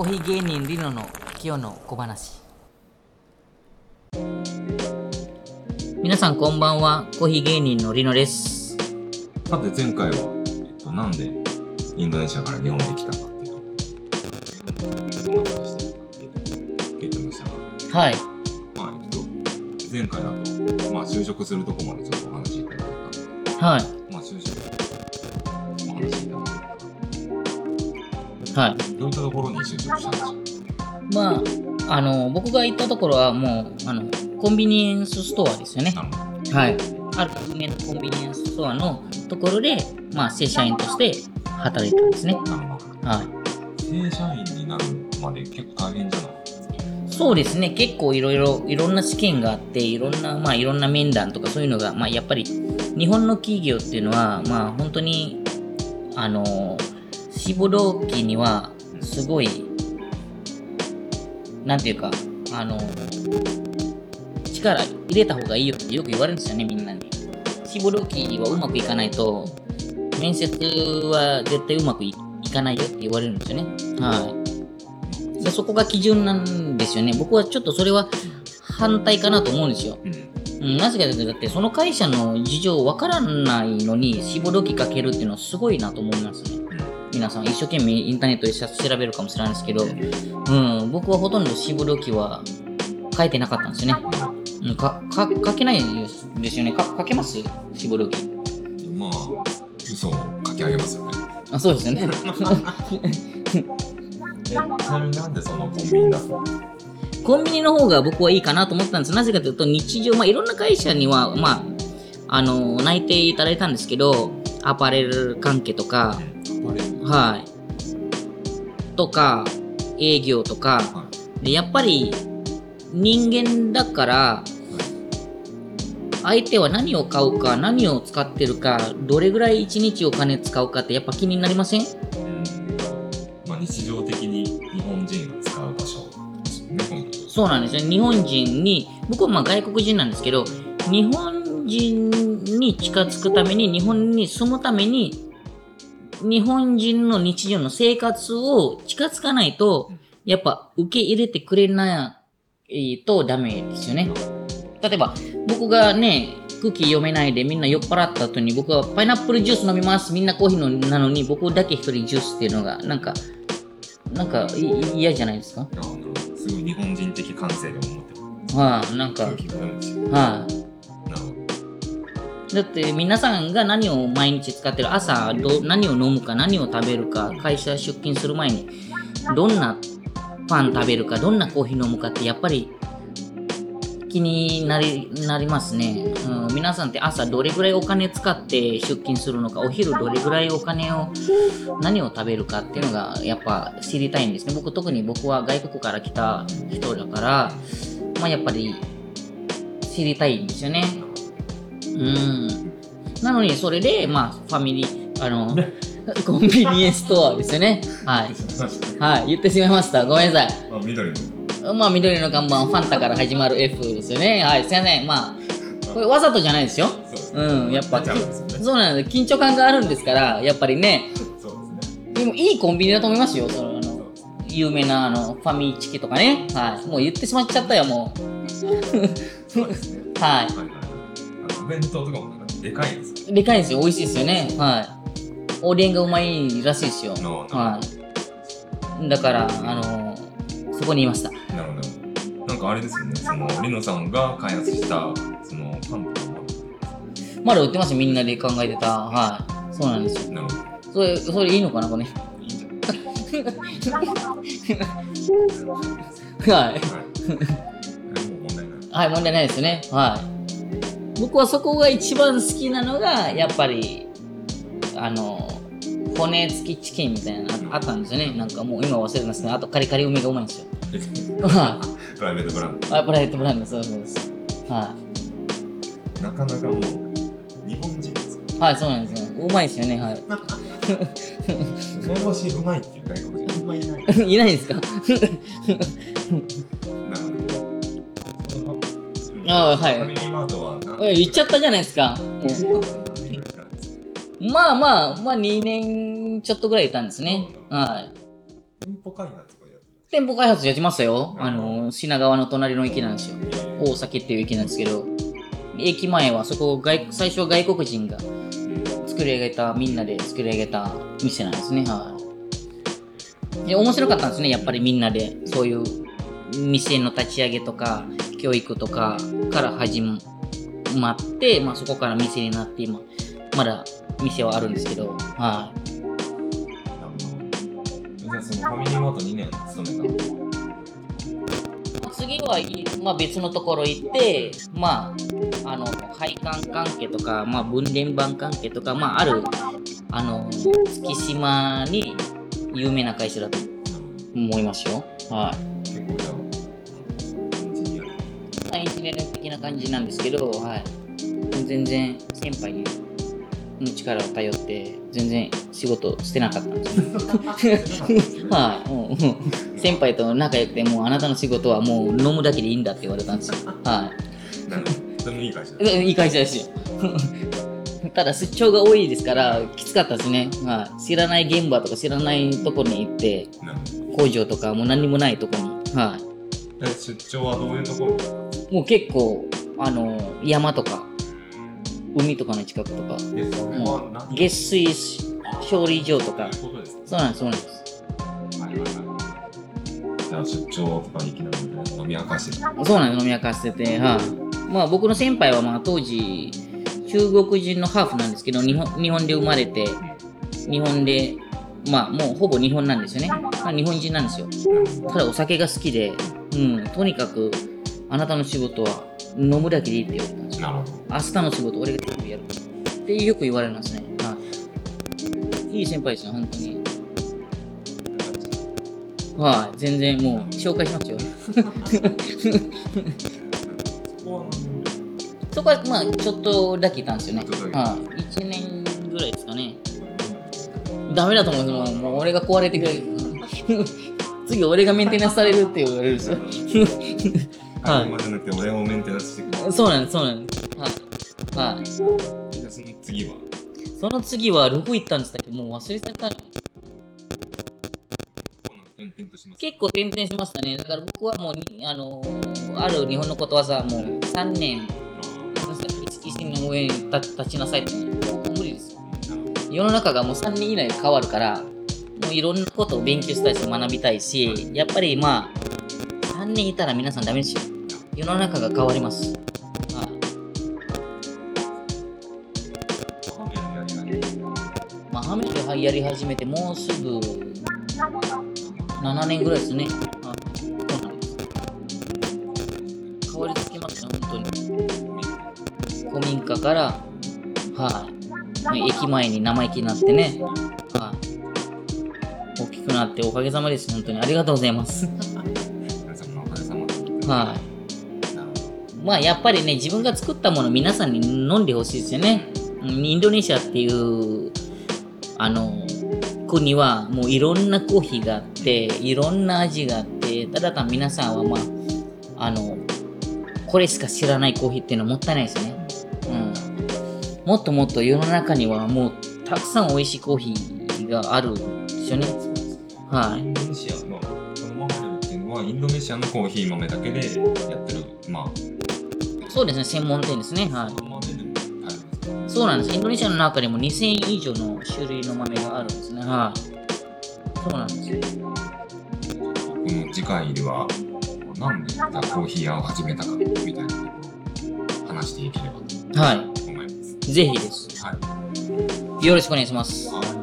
コーヒー芸人リノの今日の小話。皆さんこんばんは。コーヒー芸人のリノです。さて前回は、えっと、なんでインドネシアから日本に来たかっていうと、そんなことしてましたが、はい。まあ、えっと、前回だと、まあ、就職するとこまでちょっとお話しいただいたんで、はいはい。た。どういったところに就職したんでしょうまああの僕が行ったところはもうあのコンビニエンスストアですよね。はい。ある有名なコンビニエンスストアのところでまあ正社員として働いてたんですね。はい。正社員になるまで結構大変じゃない？そうですね、結構いろいろ、いろんな試験があって、いろんな、まあいろんな面談とかそういうのが、まあやっぱり、日本の企業っていうのは、まあ本当に、あの、志望動機には、すごい、なんていうか、あの、力入れた方がいいよってよく言われるんですよね、みんなに。志望動機はうまくいかないと、面接は絶対うまくいいかないよって言われるんですよね。はい。でそこが基準なんですよね。僕はちょっとそれは反対かなと思うんですよ。うん。うん、なぜかというと、だってその会社の事情わからないのに志望動機かけるっていうのはすごいなと思いますね。皆さん一生懸命インターネットで調べるかもしれないですけど、うん、僕はほとんど志望動機は書いてなかったんですよね。うん、かか書けないですよね。か書けます？志望動機。まあ、嘘を書き上げますよね。あそうですよね。え、ちなみになんでそのコンビニだとコンビニの方が僕はいいかなと思ったんです。なぜかというと、日常、まあ、いろんな会社には、まあ、あの、内定いただいたんですけど、アパレル関係とか、はい。とか、営業とか、はで、やっぱり、人間だから、相手は何を買うか、何を使ってるか、どれぐらい一日お金使うかってやっぱ気になりません？うん。まあ、日常的に日本人が使う場所。そうなんですね。日本人に、僕はまあ外国人なんですけど、日本人に近づくために、日本に住むために、日本人の日常の生活を近づかないと、やっぱ受け入れてくれないとダメですよね。例えば、僕がね、空気読めないでみんな酔っ払った後に僕はパイナップルジュース飲みます。みんなコーヒーのなのに僕だけ一人ジュースっていうのが、なんか、なんかい嫌じゃないですか？すごい日本人的感性で思ってはい、なんかはい、だって皆さんが何を毎日使ってる朝ど何を飲むか何を食べるか会社出勤する前にどんなパン食べるかどんなコーヒー飲むかってやっぱり気になりなりますね、うん、皆さんって朝どれぐらいお金使って出勤するのかお昼どれぐらいお金を何を食べるかっていうのがやっぱ知りたいんですね。僕特に僕は外国から来た人だからまあやっぱり知りたいんですよね。うん。なのに、それで、まあ、ファミリー、あの、コンビニエンスストアですよね。はい。どはい。言ってしまいました。ごめんなさあ緑のい。まあ、緑の看板、ファンタから始まる F ですよね。はい。すいません。まあ、これわざとじゃないですよ。そうん。やっぱ、ねそうなんです。緊張感があるんですから、やっぱりね。そうですねでも、いいコンビニだと思いますよ。その、あの、有名な、あの、ファミチキとかね。はい。もう言ってしまっちゃったよ、もそうですねう。ははい弁当とかもなんかでかいんです。でかいんですよ。美味しいですよね。はい。おでんがうまいらしいですよ。のはい。だから、あのそこにいました。なるほどなんかあれですよねそのリノさんが開発したそのパンとかもまだ売ってますよ、みんなで考えてた。はい。そうなんですよ。なるほどそれ、それいいのかな、これ？いいんじゃない はい。はいもう問題ないはい、問題ないですね。はい。僕はそこが一番好きなのが、やっぱり、あの、骨付きチキンみたいなのあったんですよね。なんかもう今忘れてますけど、あとカリカリ梅がうまいんですよ。は プライベートブランドい。あ、プライベートブランド、そうそうです。はなかなかもう日本人ですよい。はい、そうなんですよ。うまいですよね、はい。梅干しうまいっていう外国人あんまいないいないですか？ああはいファミリーマートは言っちゃったじゃないですか。まあまあ、まあ2年ちょっとぐらいいたんですね。はい。店舗開発とかやって店舗開発やってましたよ。あの、品川の隣の駅なんですよ。大崎っていう駅なんですけど、駅前はそこ外、最初は外国人が作り上げた、みんなで作り上げた店なんですね。はい。で、面白かったんですね。やっぱりみんなで、そういう店の立ち上げとか、教育とかから始まって、まあそこから店になって、今、まだ店はあるんですけど、はい。じゃあそのファミリーマート2年勤めたの次はいまあ、別のところ行って、まあ、あの配管関係とか、まあ、分電盤関係とか、まあ、あるあの月島に有名な会社だと思いますよ。は結構アい。エンジニアリング的な感じなんですけど、はい、全然先輩にの力を頼って、全然仕事してなかったんですよ。はい、もう先輩と仲良くて、もうあなたの仕事はもう飲むだけでいいんだって言われたんですよ。はい。なるほど。それもいい会社だ。うんいい会社ですよ。ただ出張が多いですからきつかったですね、はい、知らない現場とか知らないとこに行って工場とかもう何？にもないとこに、はど。え出張はどういうところい、もう結構あの山とか海とかの近くとかえ、それは何？月水処理場とか。そうなんですそうなんです。なり飲み明かしてた。そうなんです飲み明かしてて、はい。まあ、僕の先輩はまあ当時中国人のハーフなんですけど日本日本で生まれて日本でまあもうほぼ日本なんですよね、まあ、日本人なんですよ。ただお酒が好きで、うん、とにかくあなたの仕事は飲むだけでいいって言われたんですよなるほど。明日の仕事俺が全部やるってよく言われるんですね、はい、いい先輩ですよ本当にはい全然もう紹介しますよ そこはまあちょっとだけいたんですよね。はい、1年ぐらいですかね。ダメだと思うんですよ。もう俺が壊れてくれる。次俺がメンテナンスされるって言われるんですよ。あくまじゃなくて俺をメンテナンスしてくれる。そうなんです、そうなんです。はい。はい。じゃあその次はその次はどこ行ったんですか？もう忘れちゃった。結構転々しましたね。だから僕はもうに、あのーある日本のことわざ、もう3年、石の上に立立ちなさいって、もう無理ですよ。世の中がもう3年以内で変わるからもういろんなことを勉強したいし学びたいしやっぱりまあ3年いたら皆さんダメですよ世の中が変わります、はいまあ、ハメでやり始めてもうすぐ7年ぐらいですね、はい、そうなんです。変わりつきますね本当に。古民家からはい、駅前に生意気になってね、はい、大きくなっておかげさまです。本当にありがとうございます。はい。まあやっぱりね自分が作ったもの皆さんに飲んでほしいですよね。インドネシアっていうあの国はもういろんなコーヒーがあっていろんな味があってただ単に皆さんはまああのこれしか知らないコーヒーっていうのはもったいないですね、うん、もっともっと世の中にはもうたくさん美味しいコーヒーがあるんですよね。はい。インドネシアのこのマフルっていうのはインドネシアのコーヒー豆だけでやってるまあそうですね専門店ですねはいそうなんです。インドネシアの中でも2000以上の種類の豆があるんですね。はい。そうなんですよ。この次回ではなんでじゃあコーヒー屋を始めたかみたいなところを話していければとは思います。い。ぜひです。はい。よろしくお願いします。はい